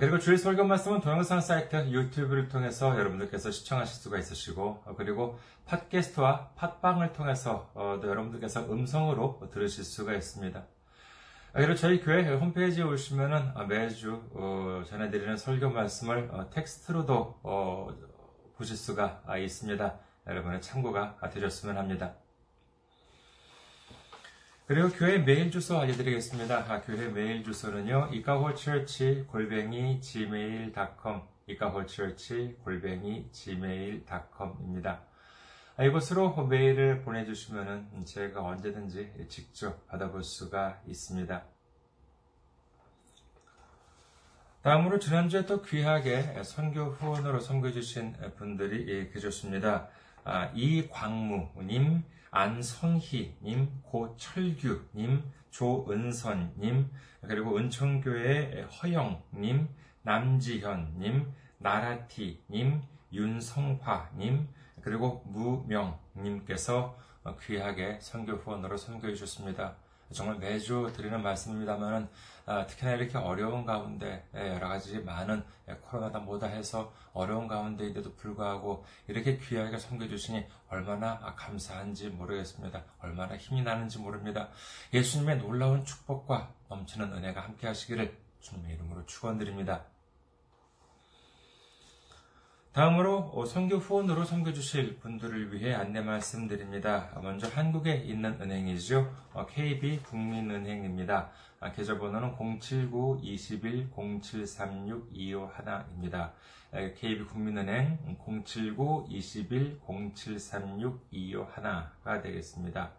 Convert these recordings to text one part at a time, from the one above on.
그리고 주일 설교 말씀은 동영상 사이트 유튜브를 통해서 여러분들께서 시청하실 수가 있으시고 그리고 팟캐스트와 팟빵을 통해서 여러분들께서 음성으로 들으실 수가 있습니다. 그리고 저희 교회 홈페이지에 오시면은 매주 전해드리는 설교 말씀을 텍스트로도 보실 수가 있습니다. 여러분의 참고가 되셨으면 합니다. 그리고 교회 메일 주소 알려드리겠습니다. 아, 교회 메일 주소는요, 이카호처치 골뱅이 gmail.com, 이카호처치 골뱅이 gmail.com입니다. 아, 이곳으로 메일을 보내주시면 제가 언제든지 직접 받아볼 수가 있습니다. 다음으로 지난주에 또 귀하게 선교 후원으로 선교해주신 분들이 계셨습니다. 아, 이광무님, 안성희님, 고철규님, 조은선님, 그리고 은총교회 허영님, 남지현님, 나라티님, 윤성화님, 그리고 무명님께서 귀하게 선교 후원으로 선교해 주셨습니다. 정말 매주 드리는 말씀입니다만은 아, 특히나 이렇게 어려운 가운데 예, 여러 가지 많은 예, 코로나다 뭐다 해서 어려운 가운데인데도 불구하고 이렇게 귀하게 섬겨주시니 얼마나 감사한지 모르겠습니다. 얼마나 힘이 나는지 모릅니다. 예수님의 놀라운 축복과 넘치는 은혜가 함께 하시기를 주님의 이름으로 축원드립니다. 다음으로 선교 후원으로 섬겨주실 분들을 위해 안내 말씀드립니다. 먼저 한국에 있는 은행이죠. KB 국민은행입니다. 계좌번호는 079-21-0736-251입니다. KB 국민은행 079-21-0736-251가 되겠습니다.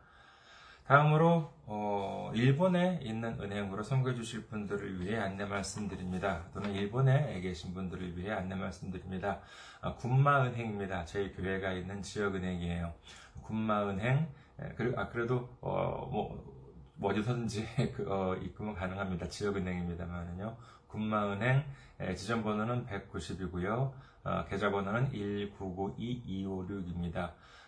다음으로 어, 일본에 있는 은행으로 선거해 주실 분들을 위해 안내 말씀드립니다. 또는 일본에 계신 분들을 위해 안내 말씀드립니다. 아, 군마은행입니다. 저희 교회가 있는 지역은행이에요. 군마은행 그리고 아, 그래도 어, 뭐, 뭐 어디서든지 그, 어, 입금은 가능합니다. 지역은행입니다만은요. 군마은행 지점 번호는 190이고요. 어, 계좌 번호는 1992256입니다.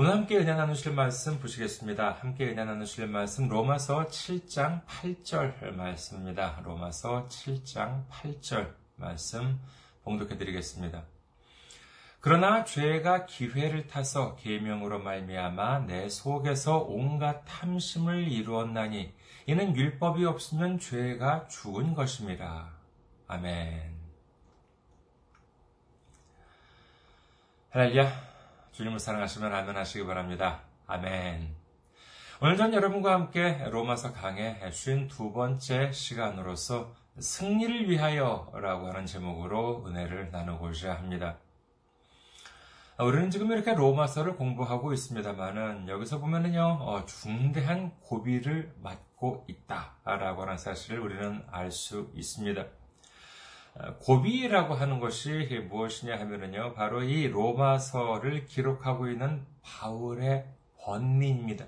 오늘 함께 은혜 나누실 말씀 보시겠습니다. 함께 은혜 나누실 말씀 로마서 7장 8절 말씀입니다. 로마서 7장 8절 말씀 봉독해 드리겠습니다. 그러나 죄가 기회를 타서 계명으로 말미암아 내 속에서 온갖 탐심을 이루었나니 이는 율법이 없으면 죄가 죽은 것임이라. 아멘. 할렐루야. 주님을 사랑하시면 아멘 하시기 바랍니다. 아멘. 오늘 전 여러분과 함께 로마서 강의 52번째 시간으로서 승리를 위하여 라고 하는 제목으로 은혜를 나누고자 합니다. 우리는 지금 이렇게 로마서를 공부하고 있습니다만은 여기서 보면은요, 어, 중대한 고비를 맞고 있다라고 하는 사실을 우리는 알 수 있습니다. 고비라고 하는 것이 무엇이냐 하면은요, 바로 이 로마서를 기록하고 있는 바울의 번민입니다.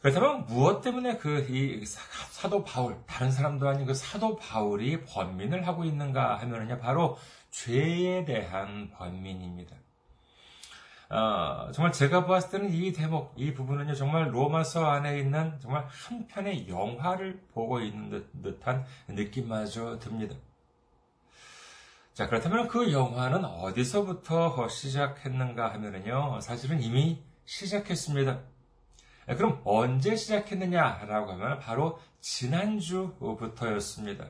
그렇다면 무엇 때문에 그 이 사도 바울, 다른 사람도 아닌 그 사도 바울이 번민을 하고 있는가 하면은요, 바로 죄에 대한 번민입니다. 어, 정말 제가 보았을 때는 이 대목, 이 부분은요, 정말 로마서 안에 있는 정말 한 편의 영화를 보고 있는 듯, 한 느낌마저 듭니다. 자, 그렇다면 그 영화는 어디서부터 시작했는가 하면은요, 사실은 이미 시작했습니다. 그럼 언제 시작했느냐라고 하면 바로 지난주부터였습니다.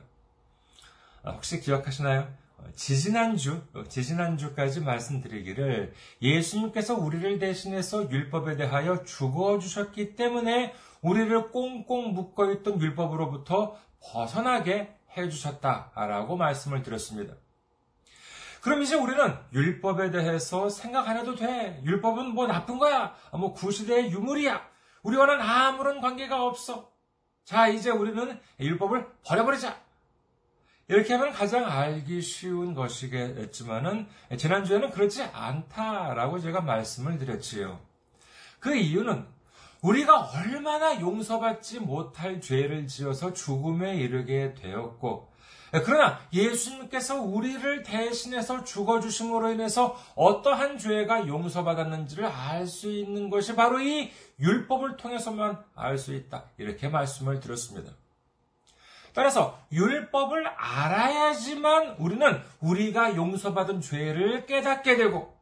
혹시 기억하시나요? 지지난주, 지지난주까지 말씀드리기를 예수님께서 우리를 대신해서 율법에 대하여 죽어 주셨기 때문에 우리를 꽁꽁 묶어 있던 율법으로부터 벗어나게 해 주셨다라고 말씀을 드렸습니다. 그럼 이제 우리는 율법에 대해서 생각 안 해도 돼. 율법은 뭐 나쁜 거야. 뭐 구시대의 유물이야. 우리와는 아무런 관계가 없어. 자, 이제 우리는 율법을 버려버리자. 이렇게 하면 가장 알기 쉬운 것이겠지만은 지난주에는 그렇지 않다라고 제가 말씀을 드렸지요. 그 이유는 우리가 얼마나 용서받지 못할 죄를 지어서 죽음에 이르게 되었고 그러나 예수님께서 우리를 대신해서 죽어주심으로 인해서 어떠한 죄가 용서받았는지를 알 수 있는 것이 바로 이 율법을 통해서만 알 수 있다. 이렇게 말씀을 드렸습니다. 따라서 율법을 알아야지만 우리는 우리가 용서받은 죄를 깨닫게 되고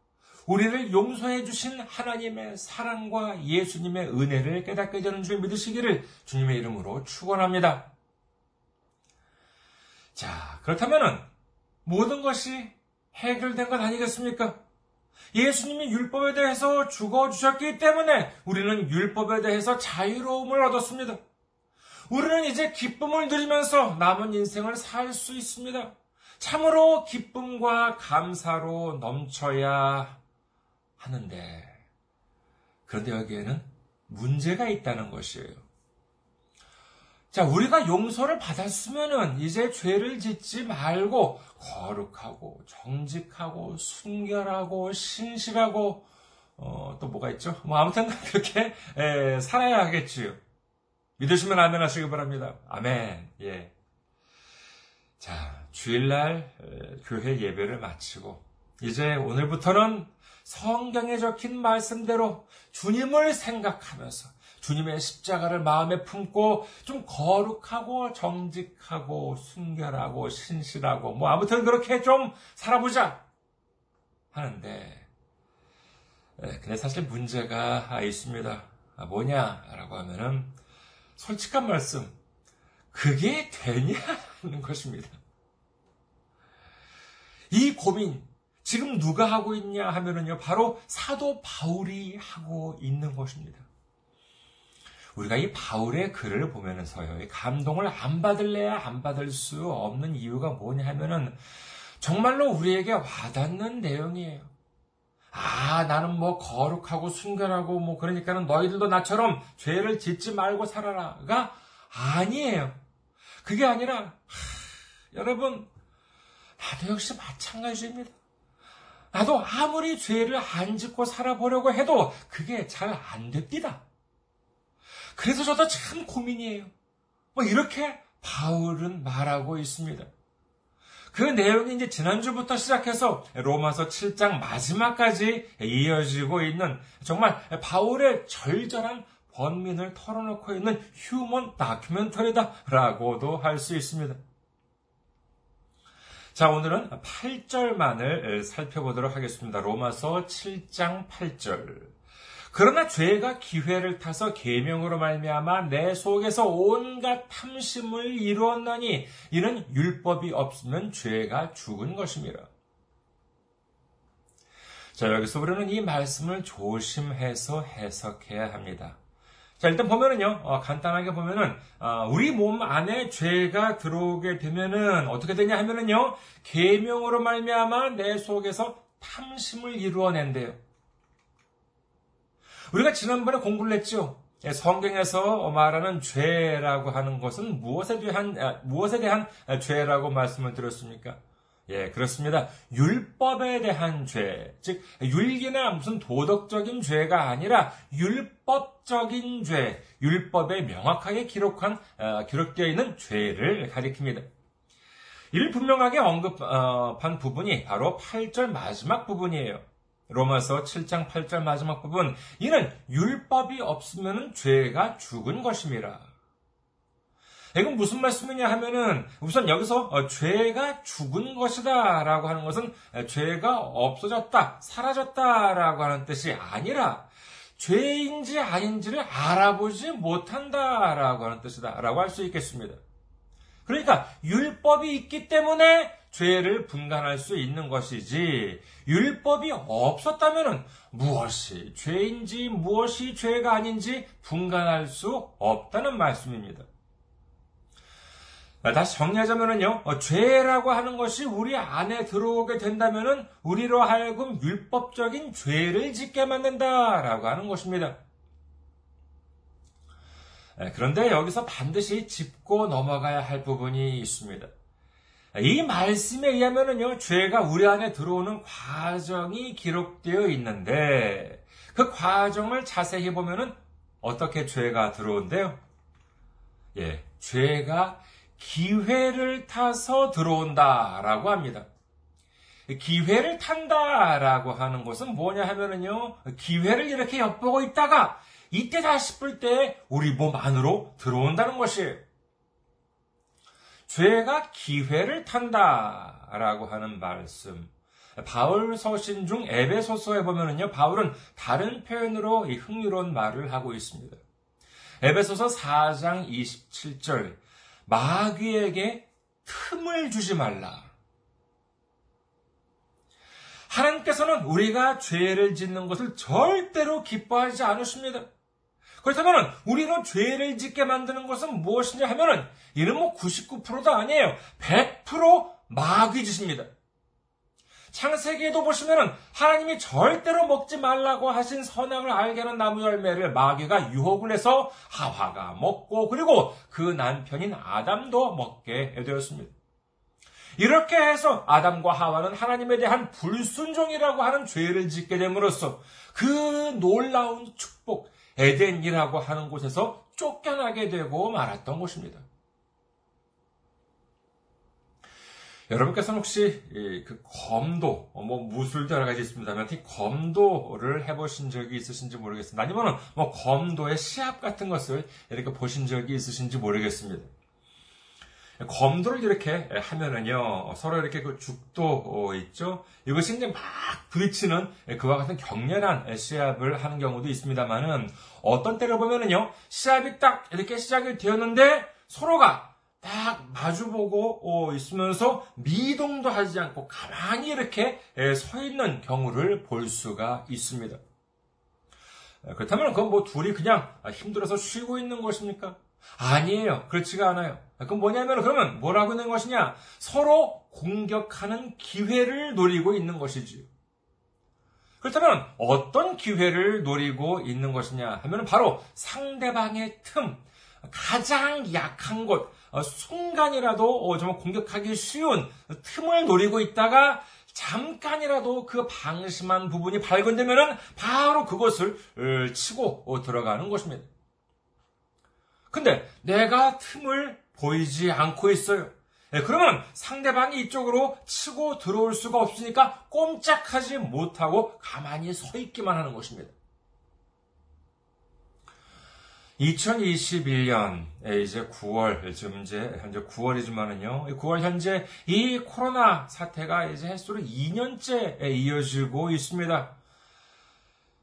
우리를 용서해 주신 하나님의 사랑과 예수님의 은혜를 깨닫게 되는 줄 믿으시기를 주님의 이름으로 축원합니다. 자, 그렇다면은 모든 것이 해결된 것 아니겠습니까? 예수님이 율법에 대해서 죽어 주셨기 때문에 우리는 율법에 대해서 자유로움을 얻었습니다. 우리는 이제 기쁨을 누리면서 남은 인생을 살 수 있습니다. 참으로 기쁨과 감사로 넘쳐야 하는데, 그런데 여기에는 문제가 있다는 것이에요. 자, 우리가 용서를 받았으면은 이제 죄를 짓지 말고 거룩하고 정직하고 순결하고 신실하고 어, 또 뭐가 있죠? 뭐 아무튼 그렇게 에, 살아야 하겠지요. 믿으시면 아멘 하시기 바랍니다. 아멘. 예. 자, 주일날 교회 예배를 마치고 이제 오늘부터는 성경에 적힌 말씀대로 주님을 생각하면서 주님의 십자가를 마음에 품고 좀 거룩하고 정직하고 순결하고 신실하고 뭐 아무튼 그렇게 좀 살아보자 하는데 근데 사실 문제가 있습니다. 아, 뭐냐라고 하면은 솔직한 말씀, 그게 되냐는 것입니다. 이 고민, 지금 누가 하고 있냐 하면은요, 바로 사도 바울이 하고 있는 것입니다. 우리가 이 바울의 글을 보면서요, 감동을 안 받을래야 안 받을 수 없는 이유가 뭐냐 하면은, 정말로 우리에게 와닿는 내용이에요. 아, 나는 뭐 거룩하고 순결하고 뭐 그러니까는 너희들도 나처럼 죄를 짓지 말고 살아라가 아니에요. 그게 아니라 하, 여러분 나도 역시 마찬가지입니다. 나도 아무리 죄를 안 짓고 살아보려고 해도 그게 잘 안 됩니다. 그래서 저도 참 고민이에요. 뭐 이렇게 바울은 말하고 있습니다. 그 내용이 이제 지난주부터 시작해서 로마서 7장 마지막까지 이어지고 있는 정말 바울의 절절한 번민을 털어놓고 있는 휴먼 다큐멘터리다라고도 할 수 있습니다. 자, 오늘은 8절만을 살펴보도록 하겠습니다. 로마서 7장 8절. 그러나 죄가 기회를 타서 계명으로 말미암아 내 속에서 온갖 탐심을 이루었나니 이는 율법이 없으면 죄가 죽은 것입니다. 자, 여기서 우리는 이 말씀을 조심해서 해석해야 합니다. 자, 일단 보면은요, 어, 간단하게 보면은, 어, 우리 몸 안에 죄가 들어오게 되면은, 어떻게 되냐 하면은요, 계명으로 말미암아 내 속에서 탐심을 이루어낸대요. 우리가 지난번에 공부를 했죠. 예, 성경에서 말하는 죄라고 하는 것은 무엇에 대한 아, 무엇에 대한 죄라고 말씀을 드렸습니까? 예, 그렇습니다. 율법에 대한 죄, 즉 율기나 무슨 도덕적인 죄가 아니라 율법적인 죄, 율법에 명확하게 기록한 어, 기록되어 있는 죄를 가리킵니다. 이를 분명하게 언급한 부분이 바로 8절 마지막 부분이에요. 로마서 7장 8절 마지막 부분 이는 율법이 없으면 죄가 죽은 것입니다. 이건 무슨 말씀이냐 하면은 우선 여기서 어, 죄가 죽은 것이다라고 하는 것은 죄가 없어졌다, 사라졌다라고 하는 뜻이 아니라 죄인지 아닌지를 알아보지 못한다라고 하는 뜻이다라고 할 수 있겠습니다. 그러니까 율법이 있기 때문에 죄를 분간할 수 있는 것이지 율법이 없었다면 무엇이 죄인지 무엇이 죄가 아닌지 분간할 수 없다는 말씀입니다. 다시 정리하자면요, 어, 죄라고 하는 것이 우리 안에 들어오게 된다면은 우리로 하여금 율법적인 죄를 짓게 만든다라고 하는 것입니다. 네, 그런데 여기서 반드시 짚고 넘어가야 할 부분이 있습니다. 이 말씀에 의하면요, 죄가 우리 안에 들어오는 과정이 기록되어 있는데, 그 과정을 자세히 보면은 어떻게 죄가 들어온대요? 예, 죄가 기회를 타서 들어온다라고 합니다. 기회를 탄다라고 하는 것은 뭐냐 하면은요, 기회를 이렇게 엿보고 있다가 이때다 싶을 때 우리 몸 안으로 들어온다는 것이에요. 죄가 기회를 탄다라고 하는 말씀. 바울 서신 중 에베소서에 보면은요, 바울은 다른 표현으로 이 흥미로운 말을 하고 있습니다. 에베소서 4장 27절. 마귀에게 틈을 주지 말라. 하나님께서는 우리가 죄를 짓는 것을 절대로 기뻐하지 않으십니다. 그렇다면 우리로 죄를 짓게 만드는 것은 무엇이냐 하면은 이는 뭐 99%도 아니에요. 100% 마귀 짓입니다. 창세기에도 보시면은 하나님이 절대로 먹지 말라고 하신 선악을 알게 하는 나무 열매를 마귀가 유혹을 해서 하와가 먹고 그리고 그 남편인 아담도 먹게 되었습니다. 이렇게 해서 아담과 하와는 하나님에 대한 불순종이라고 하는 죄를 짓게 됨으로써 그 놀라운 축복, 에덴이라고 하는 곳에서 쫓겨나게 되고 말았던 것입니다. 여러분께서는 혹시 그 검도, 뭐 무술도 여러 가지 있습니다만 특히 검도를 해보신 적이 있으신지 모르겠습니다. 아니면 뭐 검도의 시합 같은 것을 이렇게 보신 적이 있으신지 모르겠습니다. 검도를 이렇게 하면은요, 서로 이렇게 그 죽도 있죠? 이것이 이제 막 부딪히는 그와 같은 격렬한 시합을 하는 경우도 있습니다만은, 어떤 때를 보면은요, 시합이 딱 이렇게 시작이 되었는데, 서로가 딱 마주보고 있으면서 미동도 하지 않고 가만히 이렇게 서 있는 경우를 볼 수가 있습니다. 그렇다면 그건 뭐 둘이 그냥 힘들어서 쉬고 있는 것입니까? 아니에요. 그렇지가 않아요. 그럼 뭐냐면 그러면 뭐라고 있는 것이냐? 서로 공격하는 기회를 노리고 있는 것이지요. 그렇다면 어떤 기회를 노리고 있는 것이냐 하면 바로 상대방의 틈, 가장 약한 곳, 어, 순간이라도 어, 정 공격하기 쉬운 틈을 노리고 있다가 잠깐이라도 그 방심한 부분이 발견되면 바로 그것을 어, 치고 들어가는 것입니다. 근데 내가 틈을 보이지 않고 있어요. 네, 그러면 상대방이 이쪽으로 치고 들어올 수가 없으니까 꼼짝하지 못하고 가만히 서 있기만 하는 것입니다. 2021년 이제 9월 지금 이제 현재 9월이지만은요. 9월 현재 이 코로나 사태가 이제 횟수로 2년째 이어지고 있습니다.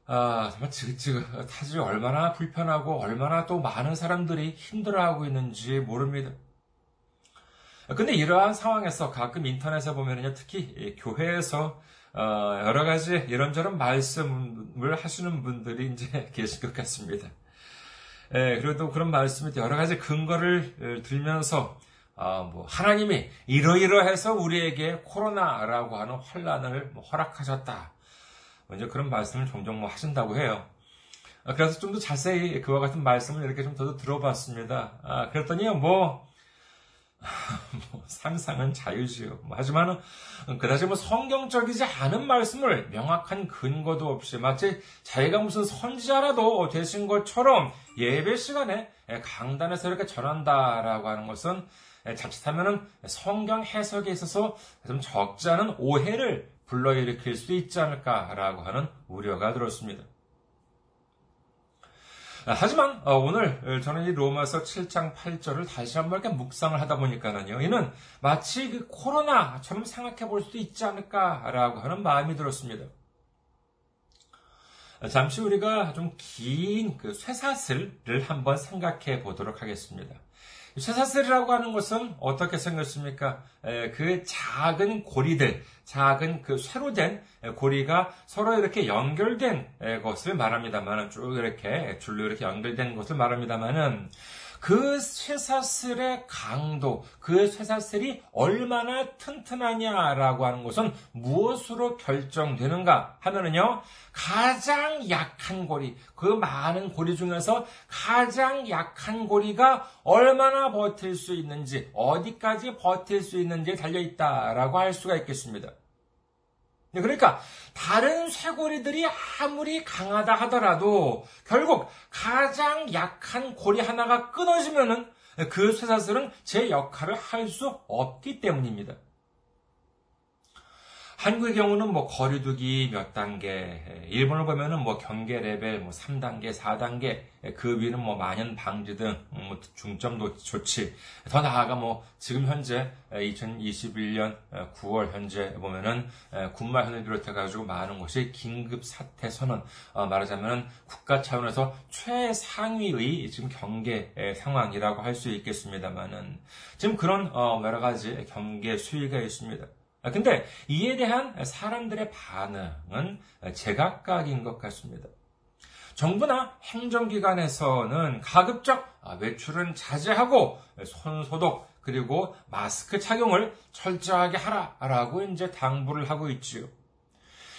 아, 정말 지긋지긋하지 얼마나 불편하고 얼마나 또 많은 사람들이 힘들어하고 있는지 모릅니다. 근데 이러한 상황에서 가끔 인터넷에 보면요, 특히 교회에서 어, 여러 가지 이런저런 말씀을 하시는 분들이 이제 계실 것 같습니다. 예, 그래도 그런 말씀이 여러 가지 근거를 들면서 어, 뭐 하나님이 이러이러해서 우리에게 코로나라고 하는 환란을 뭐 허락하셨다. 먼저 그런 말씀을 종종 뭐 하신다고 해요. 아, 그래서 좀 더 자세히 그와 같은 말씀을 이렇게 좀 더 들어봤습니다. 아, 그랬더니요, 뭐, 뭐 상상은 자유지요. 뭐 하지만은 그다지 뭐 성경적이지 않은 말씀을 명확한 근거도 없이 마치 자기가 무슨 선지자라도 되신 것처럼 예배 시간에 강단에서 이렇게 전한다라고 하는 것은 자칫하면은 성경 해석에 있어서 좀 적지 않은 오해를 불러일으킬 수 있지 않을까라고 하는 우려가 들었습니다. 아, 하지만 어, 오늘 저는 이 로마서 7장 8절을 다시 한번 이렇게 묵상을 하다 보니까는요, 이는 마치 그 코로나처럼 생각해 볼 수도 있지 않을까라고 하는 마음이 들었습니다. 잠시 우리가 좀 긴 그 쇠사슬을 한번 생각해 보도록 하겠습니다. 쇠사슬이라고 하는 것은 어떻게 생겼습니까? 그 작은 고리들, 작은 그 쇠로 된 고리가 서로 이렇게 연결된 것을 말합니다만, 쭉 이렇게 줄로 이렇게 연결된 것을 말합니다만은, 그 쇠사슬의 강도, 그 쇠사슬이 얼마나 튼튼하냐라고 하는 것은 무엇으로 결정되는가 하면은요, 가장 약한 고리, 그 많은 고리 중에서 가장 약한 고리가 얼마나 버틸 수 있는지, 어디까지 버틸 수 있는지에 달려있다라고 할 수가 있겠습니다. 네, 그러니까 다른 쇠고리들이 아무리 강하다 하더라도 결국 가장 약한 고리 하나가 끊어지면은 그 쇠사슬은 제 역할을 할 수 없기 때문입니다. 한국의 경우는 뭐 거리두기 몇 단계, 일본을 보면은 뭐 경계 레벨 뭐 3단계, 4단계, 그 위는 뭐 만연 방지 등 뭐 중점도 조치. 더 나아가 뭐 지금 현재 2021년 9월 현재 보면은 군마현을 비롯해 가지고 많은 것이 긴급 사태 선언 어, 말하자면 국가 차원에서 최상위의 지금 경계 상황이라고 할 수 있겠습니다만은 지금 그런 어, 여러 가지 경계 수위가 있습니다. 아, 근데 이에 대한 사람들의 반응은 제각각인 것 같습니다. 정부나 행정기관에서는 가급적 외출은 자제하고 손소독 그리고 마스크 착용을 철저하게 하라라고 이제 당부를 하고 있지요.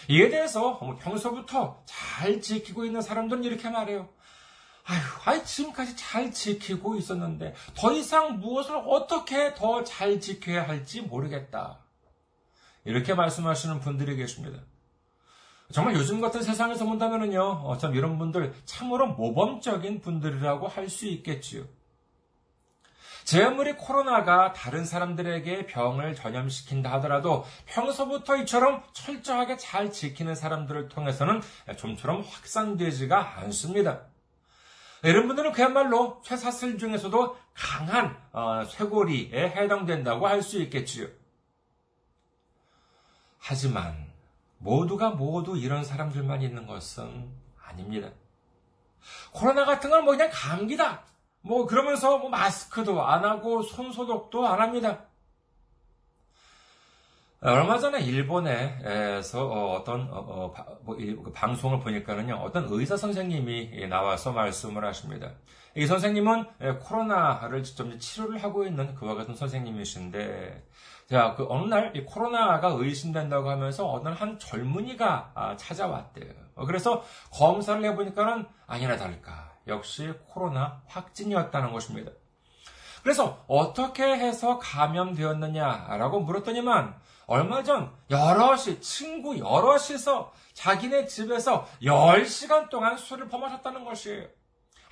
이에 대해서 뭐 평소부터 잘 지키고 있는 사람들은 이렇게 말해요. 아휴, 아이, 지금까지 잘 지키고 있었는데, 더 이상 무엇을 어떻게 더 잘 지켜야 할지 모르겠다. 이렇게 말씀하시는 분들이 계십니다. 정말 요즘 같은 세상에서 본다면요, 어, 참 이런 분들 참으로 모범적인 분들이라고 할 수 있겠지요. 제 아무리 코로나가 다른 사람들에게 병을 전염시킨다 하더라도 평소부터 이처럼 철저하게 잘 지키는 사람들을 통해서는 좀처럼 확산되지가 않습니다. 이런 분들은 그야말로 쇠사슬 중에서도 강한 어, 쇠고리에 해당된다고 할 수 있겠지요. 하지만 모두가 모두 이런 사람들만 있는 것은 아닙니다. 코로나 같은 건 뭐 그냥 감기다. 뭐 그러면서 뭐 마스크도 안 하고 손 소독도 안 합니다. 얼마 전에 일본에서 어떤 어, 어, 뭐그 방송을 보니까는요 어떤 의사 선생님이 나와서 말씀을 하십니다. 이 선생님은 코로나를 직접 치료를 하고 있는 그와 같은 선생님이신데 자, 그 어느 날 이 코로나가 의심된다고 하면서 어느 한 젊은이가 아, 찾아왔대요. 어, 그래서 검사를 해보니까는 아니나 다를까. 역시 코로나 확진이었다는 것입니다. 그래서 어떻게 해서 감염되었느냐라고 물었더니만 얼마 전 여럿이 친구 여럿이서 자기네 집에서 10시간 동안 술을 범하셨다는 것이에요.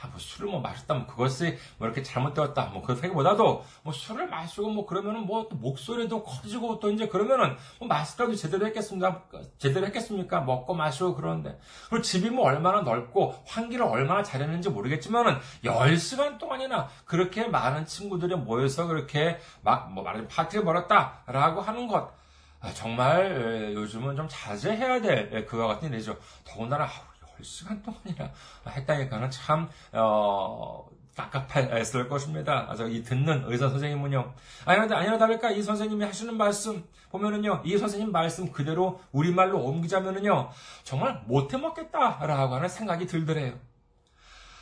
아, 뭐 술을 뭐 마셨다면 그것이 뭐 이렇게 잘못되었다. 뭐 그렇다기보다도 뭐 술을 마시고 뭐 그러면은 뭐 목소리도 커지고 또 이제 그러면은 뭐 마스크라도 제대로 했겠습니까? 제대로 했겠습니까? 먹고 마시고 그러는데. 그리고 집이 뭐 얼마나 넓고 환기를 얼마나 잘했는지 모르겠지만은 10시간 동안이나 그렇게 많은 친구들이 모여서 그렇게 막 뭐 말하자면 파티를 벌였다라고 하는 것. 아, 정말 요즘은 좀 자제해야 될 그와 같은 일이죠. 더군다나 시간 동안이나 했다니까는 참, 어, 깝깝했을 것입니다. 아, 저이 듣는 의사 선생님은요. 아니나, 아니나 다를까 이 선생님이 하시는 말씀 보면은요. 이 선생님 말씀 그대로 우리말로 옮기자면은요. 정말 못해 먹겠다라고 하는 생각이 들더래요.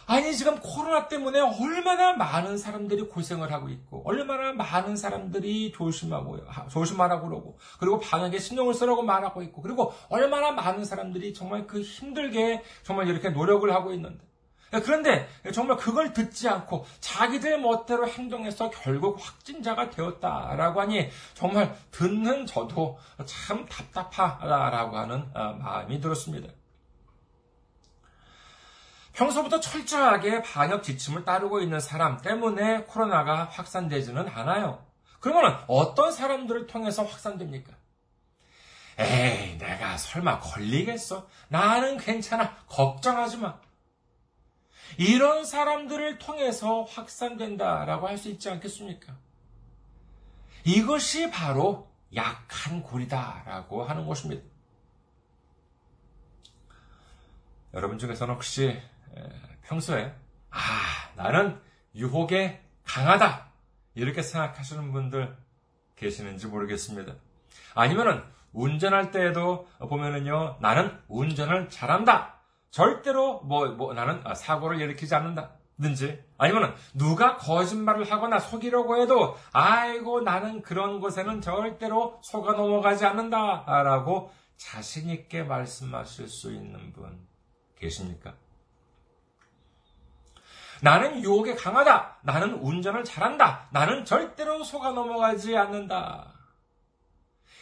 아니, 지금 코로나 때문에 얼마나 많은 사람들이 고생을 하고 있고, 얼마나 많은 사람들이 조심하고, 조심하라고 그러고, 그리고 방역에 신경을 쓰라고 말하고 있고, 그리고 얼마나 많은 사람들이 정말 그 힘들게 정말 이렇게 노력을 하고 있는데, 그런데 정말 그걸 듣지 않고 자기들 멋대로 행동해서 결국 확진자가 되었다라고 하니 정말 듣는 저도 참 답답하다라고 하는 어, 마음이 들었습니다. 평소부터 철저하게 방역 지침을 따르고 있는 사람 때문에 코로나가 확산되지는 않아요. 그러면 어떤 사람들을 통해서 확산됩니까? 에이, 내가 설마 걸리겠어? 나는 괜찮아. 걱정하지 마. 이런 사람들을 통해서 확산된다라고 할 수 있지 않겠습니까? 이것이 바로 약한 고리다라고 하는 것입니다. 여러분 중에서는 혹시 평소에 아 나는 유혹에 강하다 이렇게 생각하시는 분들 계시는지 모르겠습니다. 아니면은 운전할 때에도 보면은요, 나는 운전을 잘한다. 절대로 뭐, 뭐 나는 사고를 일으키지 않는다. 든지 아니면 누가 거짓말을 하거나 속이려고 해도 아이고 나는 그런 것에는 절대로 속아 넘어가지 않는다라고 자신 있게 말씀하실 수 있는 분 계십니까? 나는 유혹에 강하다. 나는 운전을 잘한다. 나는 절대로 속아 넘어가지 않는다.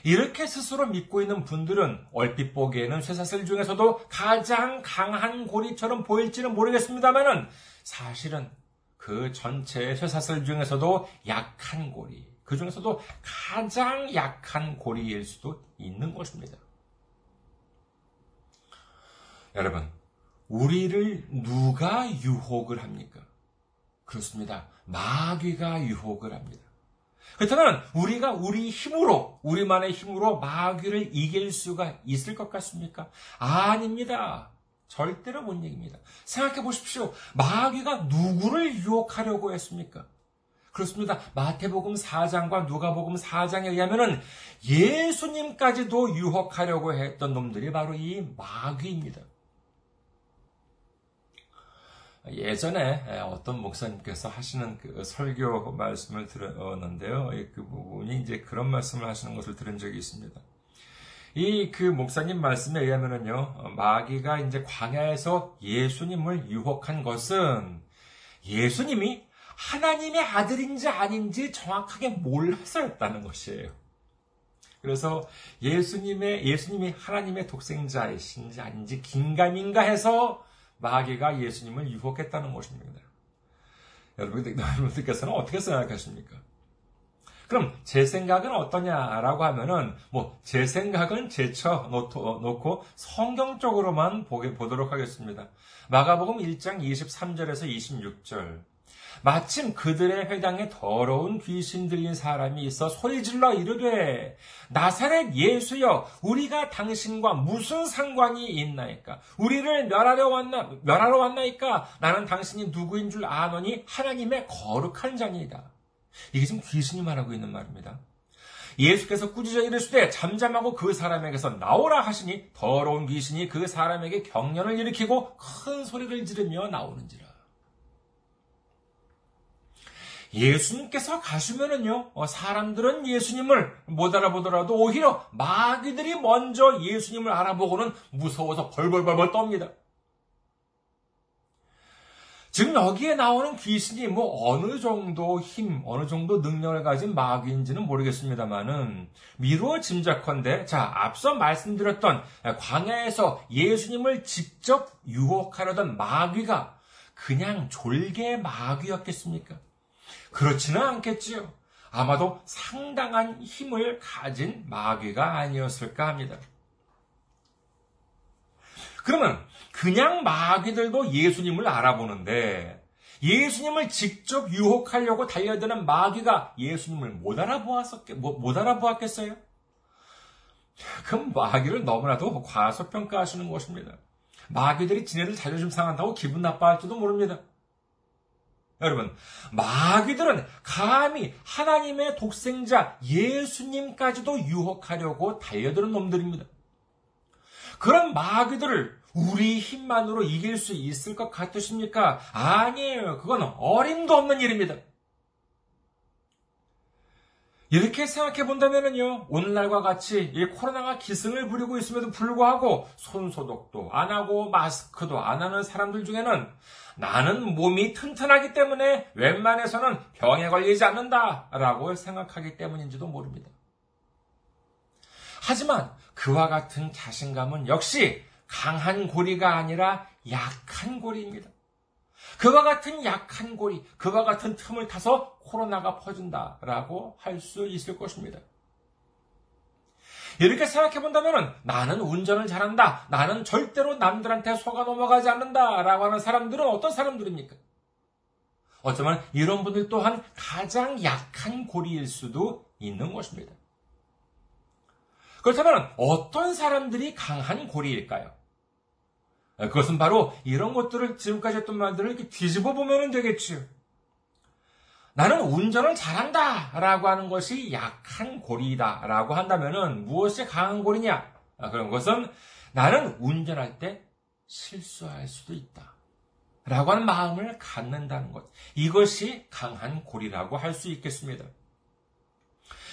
이렇게 스스로 믿고 있는 분들은 얼핏 보기에는 쇠사슬 중에서도 가장 강한 고리처럼 보일지는 모르겠습니다만은 사실은 그 전체 쇠사슬 중에서도 약한 고리, 그 중에서도 가장 약한 고리일 수도 있는 것입니다. 여러분, 우리를 누가 유혹을 합니까? 그렇습니다. 마귀가 유혹을 합니다. 그렇다면 우리가 우리 힘으로, 우리만의 힘으로 마귀를 이길 수가 있을 것 같습니까? 아닙니다. 절대로 못 얘기입니다. 생각해 보십시오. 마귀가 누구를 유혹하려고 했습니까? 그렇습니다. 마태복음 4장과 누가복음 4장에 의하면 예수님까지도 유혹하려고 했던 놈들이 바로 이 마귀입니다. 예전에 어떤 목사님께서 하시는 그 설교 말씀을 들었는데요. 그 부분이 이제 그런 말씀을 하시는 것을 들은 적이 있습니다. 이 그 목사님 말씀에 의하면요, 마귀가 이제 광야에서 예수님을 유혹한 것은 예수님이 하나님의 아들인지 아닌지 정확하게 몰라서였다는 것이에요. 그래서 예수님의, 예수님이 하나님의 독생자이신지 아닌지 긴가민가 해서 마귀가 예수님을 유혹했다는 것입니다. 여러분들께서는 어떻게 생각하십니까? 그럼 제 생각은 어떠냐라고 하면은 뭐 제 생각은 제쳐 놓고 성경적으로만 보게 보도록 하겠습니다. 마가복음 1장 23절에서 26절. 마침 그들의 회당에 더러운 귀신 들린 사람이 있어 소리질러 이르되 나사렛 예수여 우리가 당신과 무슨 상관이 있나이까 우리를 멸하려 왔나 멸하러 왔나이까 나는 당신이 누구인 줄 아노니 하나님의 거룩한 자니이다. 이게 지금 귀신이 말하고 있는 말입니다. 예수께서 꾸짖어 이르시되 잠잠하고 그 사람에게서 나오라 하시니 더러운 귀신이 그 사람에게 경련을 일으키고 큰 소리를 지르며 나오는지라. 예수님께서 가시면은요, 어, 사람들은 예수님을 못 알아보더라도 오히려 마귀들이 먼저 예수님을 알아보고는 무서워서 벌벌벌벌 떱니다. 지금 여기에 나오는 귀신이 뭐 어느 정도 힘, 어느 정도 능력을 가진 마귀인지는 모르겠습니다만은 미루어 짐작컨대 자 앞서 말씀드렸던 광야에서 예수님을 직접 유혹하려던 마귀가 그냥 졸개 마귀였겠습니까? 그렇지는 않겠지요. 아마도 상당한 힘을 가진 마귀가 아니었을까 합니다. 그러면 그냥 마귀들도 예수님을 알아보는데 예수님을 직접 유혹하려고 달려드는 마귀가 예수님을 못 알아보았었 못 알아보았겠어요? 그럼 마귀를 너무나도 과소평가하시는 것입니다. 마귀들이 지네들 자존심 상한다고 기분 나빠할지도 모릅니다. 여러분, 마귀들은 감히 하나님의 독생자 예수님까지도 유혹하려고 달려드는 놈들입니다. 그런 마귀들을 우리 힘만으로 이길 수 있을 것 같으십니까? 아니에요. 그건 어림도 없는 일입니다. 이렇게 생각해 본다면요, 오늘날과 같이 이 코로나가 기승을 부리고 있음에도 불구하고 손소독도 안 하고 마스크도 안 하는 사람들 중에는 나는 몸이 튼튼하기 때문에 웬만해서는 병에 걸리지 않는다 라고 생각하기 때문인지도 모릅니다. 하지만 그와 같은 자신감은 역시 강한 고리가 아니라 약한 고리입니다. 그와 같은 약한 고리, 그와 같은 틈을 타서 코로나가 퍼진다라고 할 수 있을 것입니다. 이렇게 생각해 본다면 나는 운전을 잘한다. 나는 절대로 남들한테 속아 넘어가지 않는다. 라고 하는 사람들은 어떤 사람들입니까? 어쩌면 이런 분들 또한 가장 약한 고리일 수도 있는 것입니다. 그렇다면 어떤 사람들이 강한 고리일까요? 그것은 바로 이런 것들을 지금까지 했던 말들을 이렇게 뒤집어 보면 되겠지요. 나는 운전을 잘한다 라고 하는 것이 약한 고리다 라고 한다면 무엇이 강한 고리냐? 아, 그런 것은 나는 운전할 때 실수할 수도 있다. 라고 하는 마음을 갖는다는 것. 이것이 강한 고리라고 할 수 있겠습니다.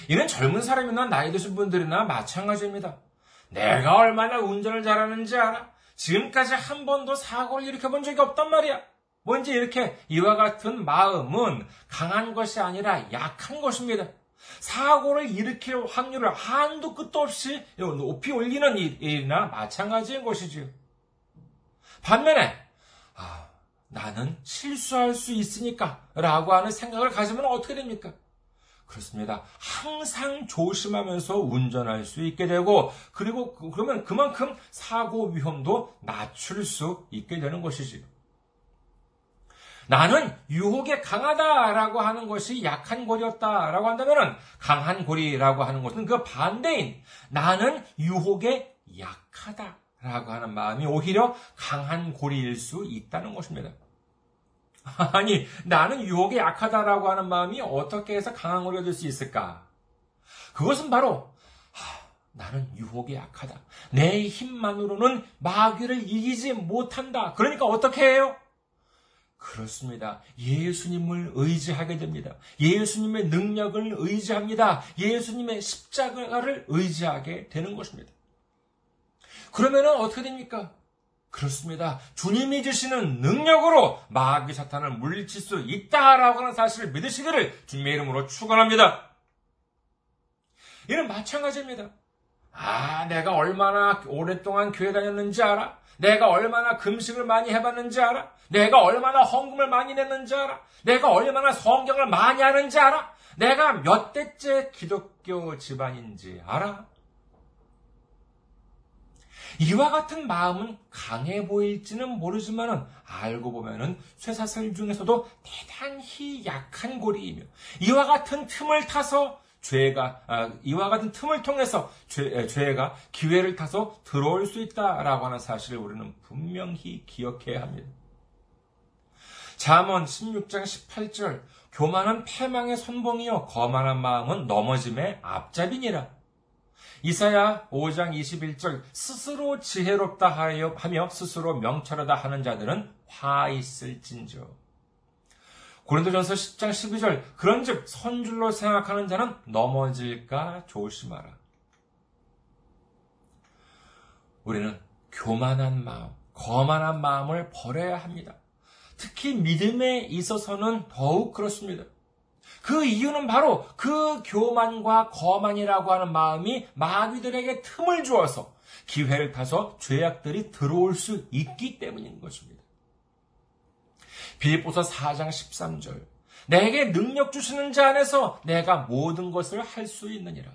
이는 젊은 사람이나 나이 드신 분들이나 마찬가지입니다. 내가 얼마나 운전을 잘하는지 알아? 지금까지 한 번도 사고를 일으켜 본 적이 없단 말이야. 뭔지 이렇게 이와 같은 마음은 강한 것이 아니라 약한 것입니다. 사고를 일으킬 확률을 한도 끝도 없이 높이 올리는 일이나 마찬가지인 것이지요. 반면에, 아, 나는 실수할 수 있으니까 라고 하는 생각을 가지면 어떻게 됩니까? 그렇습니다. 항상 조심하면서 운전할 수 있게 되고, 그리고 그, 그러면 그만큼 사고 위험도 낮출 수 있게 되는 것이지요. 나는 유혹에 강하다라고 하는 것이 약한 고리였다라고 한다면 강한 고리라고 하는 것은 그 반대인 나는 유혹에 약하다라고 하는 마음이 오히려 강한 고리일 수 있다는 것입니다. 아니, 나는 유혹에 약하다라고 하는 마음이 어떻게 해서 강한 고리가 될 수 있을까? 그것은 바로 하, 나는 유혹에 약하다. 내 힘만으로는 마귀를 이기지 못한다. 그러니까 어떻게 해요? 그렇습니다. 예수님을 의지하게 됩니다. 예수님의 능력을 의지합니다. 예수님의 십자가를 의지하게 되는 것입니다. 그러면 어떻게 됩니까? 그렇습니다. 주님이 주시는 능력으로 마귀 사탄을 물리칠 수 있다라고 하는 사실을 믿으시기를 주님의 이름으로 축원합니다. 이는 마찬가지입니다. 아, 내가 얼마나 오랫동안 교회 다녔는지 알아? 내가 얼마나 금식을 많이 해봤는지 알아? 내가 얼마나 헌금을 많이 냈는지 알아? 내가 얼마나 성경을 많이 하는지 알아? 내가 몇 대째 기독교 집안인지 알아? 이와 같은 마음은 강해 보일지는 모르지만은 알고 보면은 쇠사슬 중에서도 대단히 약한 고리이며 이와 같은 틈을 타서 죄가 아, 이와 같은 틈을 통해서 죄, 죄가 기회를 타서 들어올 수 있다라고 하는 사실을 우리는 분명히 기억해야 합니다. 잠언 16장 18절 교만은 패망의 선봉이요 거만한 마음은 넘어짐의 앞잡이니라. 이사야 5장 21절 스스로 지혜롭다 하며 스스로 명철하다 하는 자들은 화 있을진저. 고린도전서 10장 12절 그런즉 선줄로 생각하는 자는 넘어질까 조심하라. 우리는 교만한 마음, 거만한 마음을 버려야 합니다. 특히 믿음에 있어서는 더욱 그렇습니다. 그 이유는 바로 그 교만과 거만이라고 하는 마음이 마귀들에게 틈을 주어서 기회를 타서 죄악들이 들어올 수 있기 때문인 것입니다. 빌립보서 4장 13절 내게 능력 주시는 자 안에서 내가 모든 것을 할 수 있느니라.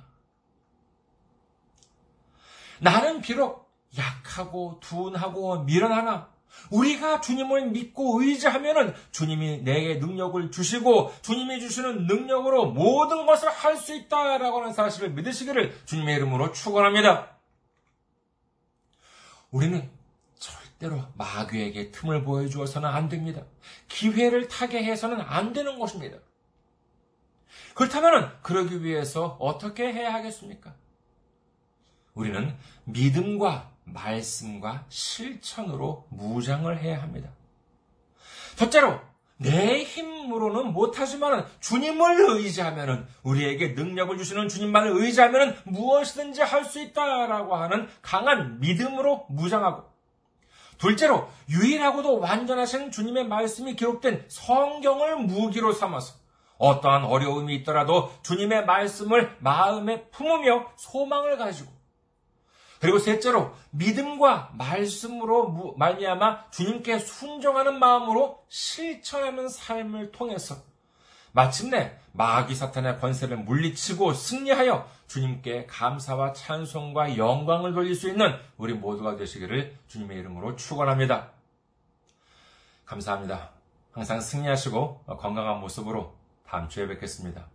나는 비록 약하고 둔하고 미련하나 우리가 주님을 믿고 의지하면은 주님이 내게 능력을 주시고 주님이 주시는 능력으로 모든 것을 할 수 있다라고 하는 사실을 믿으시기를 주님의 이름으로 축원합니다. 우리는 절대로 마귀에게 틈을 보여주어서는 안 됩니다. 기회를 타게 해서는 안 되는 것입니다. 그렇다면 그러기 위해서 어떻게 해야 하겠습니까? 우리는 믿음과 말씀과 실천으로 무장을 해야 합니다. 첫째로 내 힘으로는 못하지만 주님을 의지하면 우리에게 능력을 주시는 주님만을 의지하면 무엇이든지 할 수 있다라고 하는 강한 믿음으로 무장하고 둘째로 유일하고도 완전하신 주님의 말씀이 기록된 성경을 무기로 삼아서 어떠한 어려움이 있더라도 주님의 말씀을 마음에 품으며 소망을 가지고 그리고 셋째로 믿음과 말씀으로 말미암아 주님께 순종하는 마음으로 실천하는 삶을 통해서 마침내 마귀 사탄의 권세를 물리치고 승리하여 주님께 감사와 찬송과 영광을 돌릴 수 있는 우리 모두가 되시기를 주님의 이름으로 축원합니다. 감사합니다. 항상 승리하시고 건강한 모습으로 다음 주에 뵙겠습니다.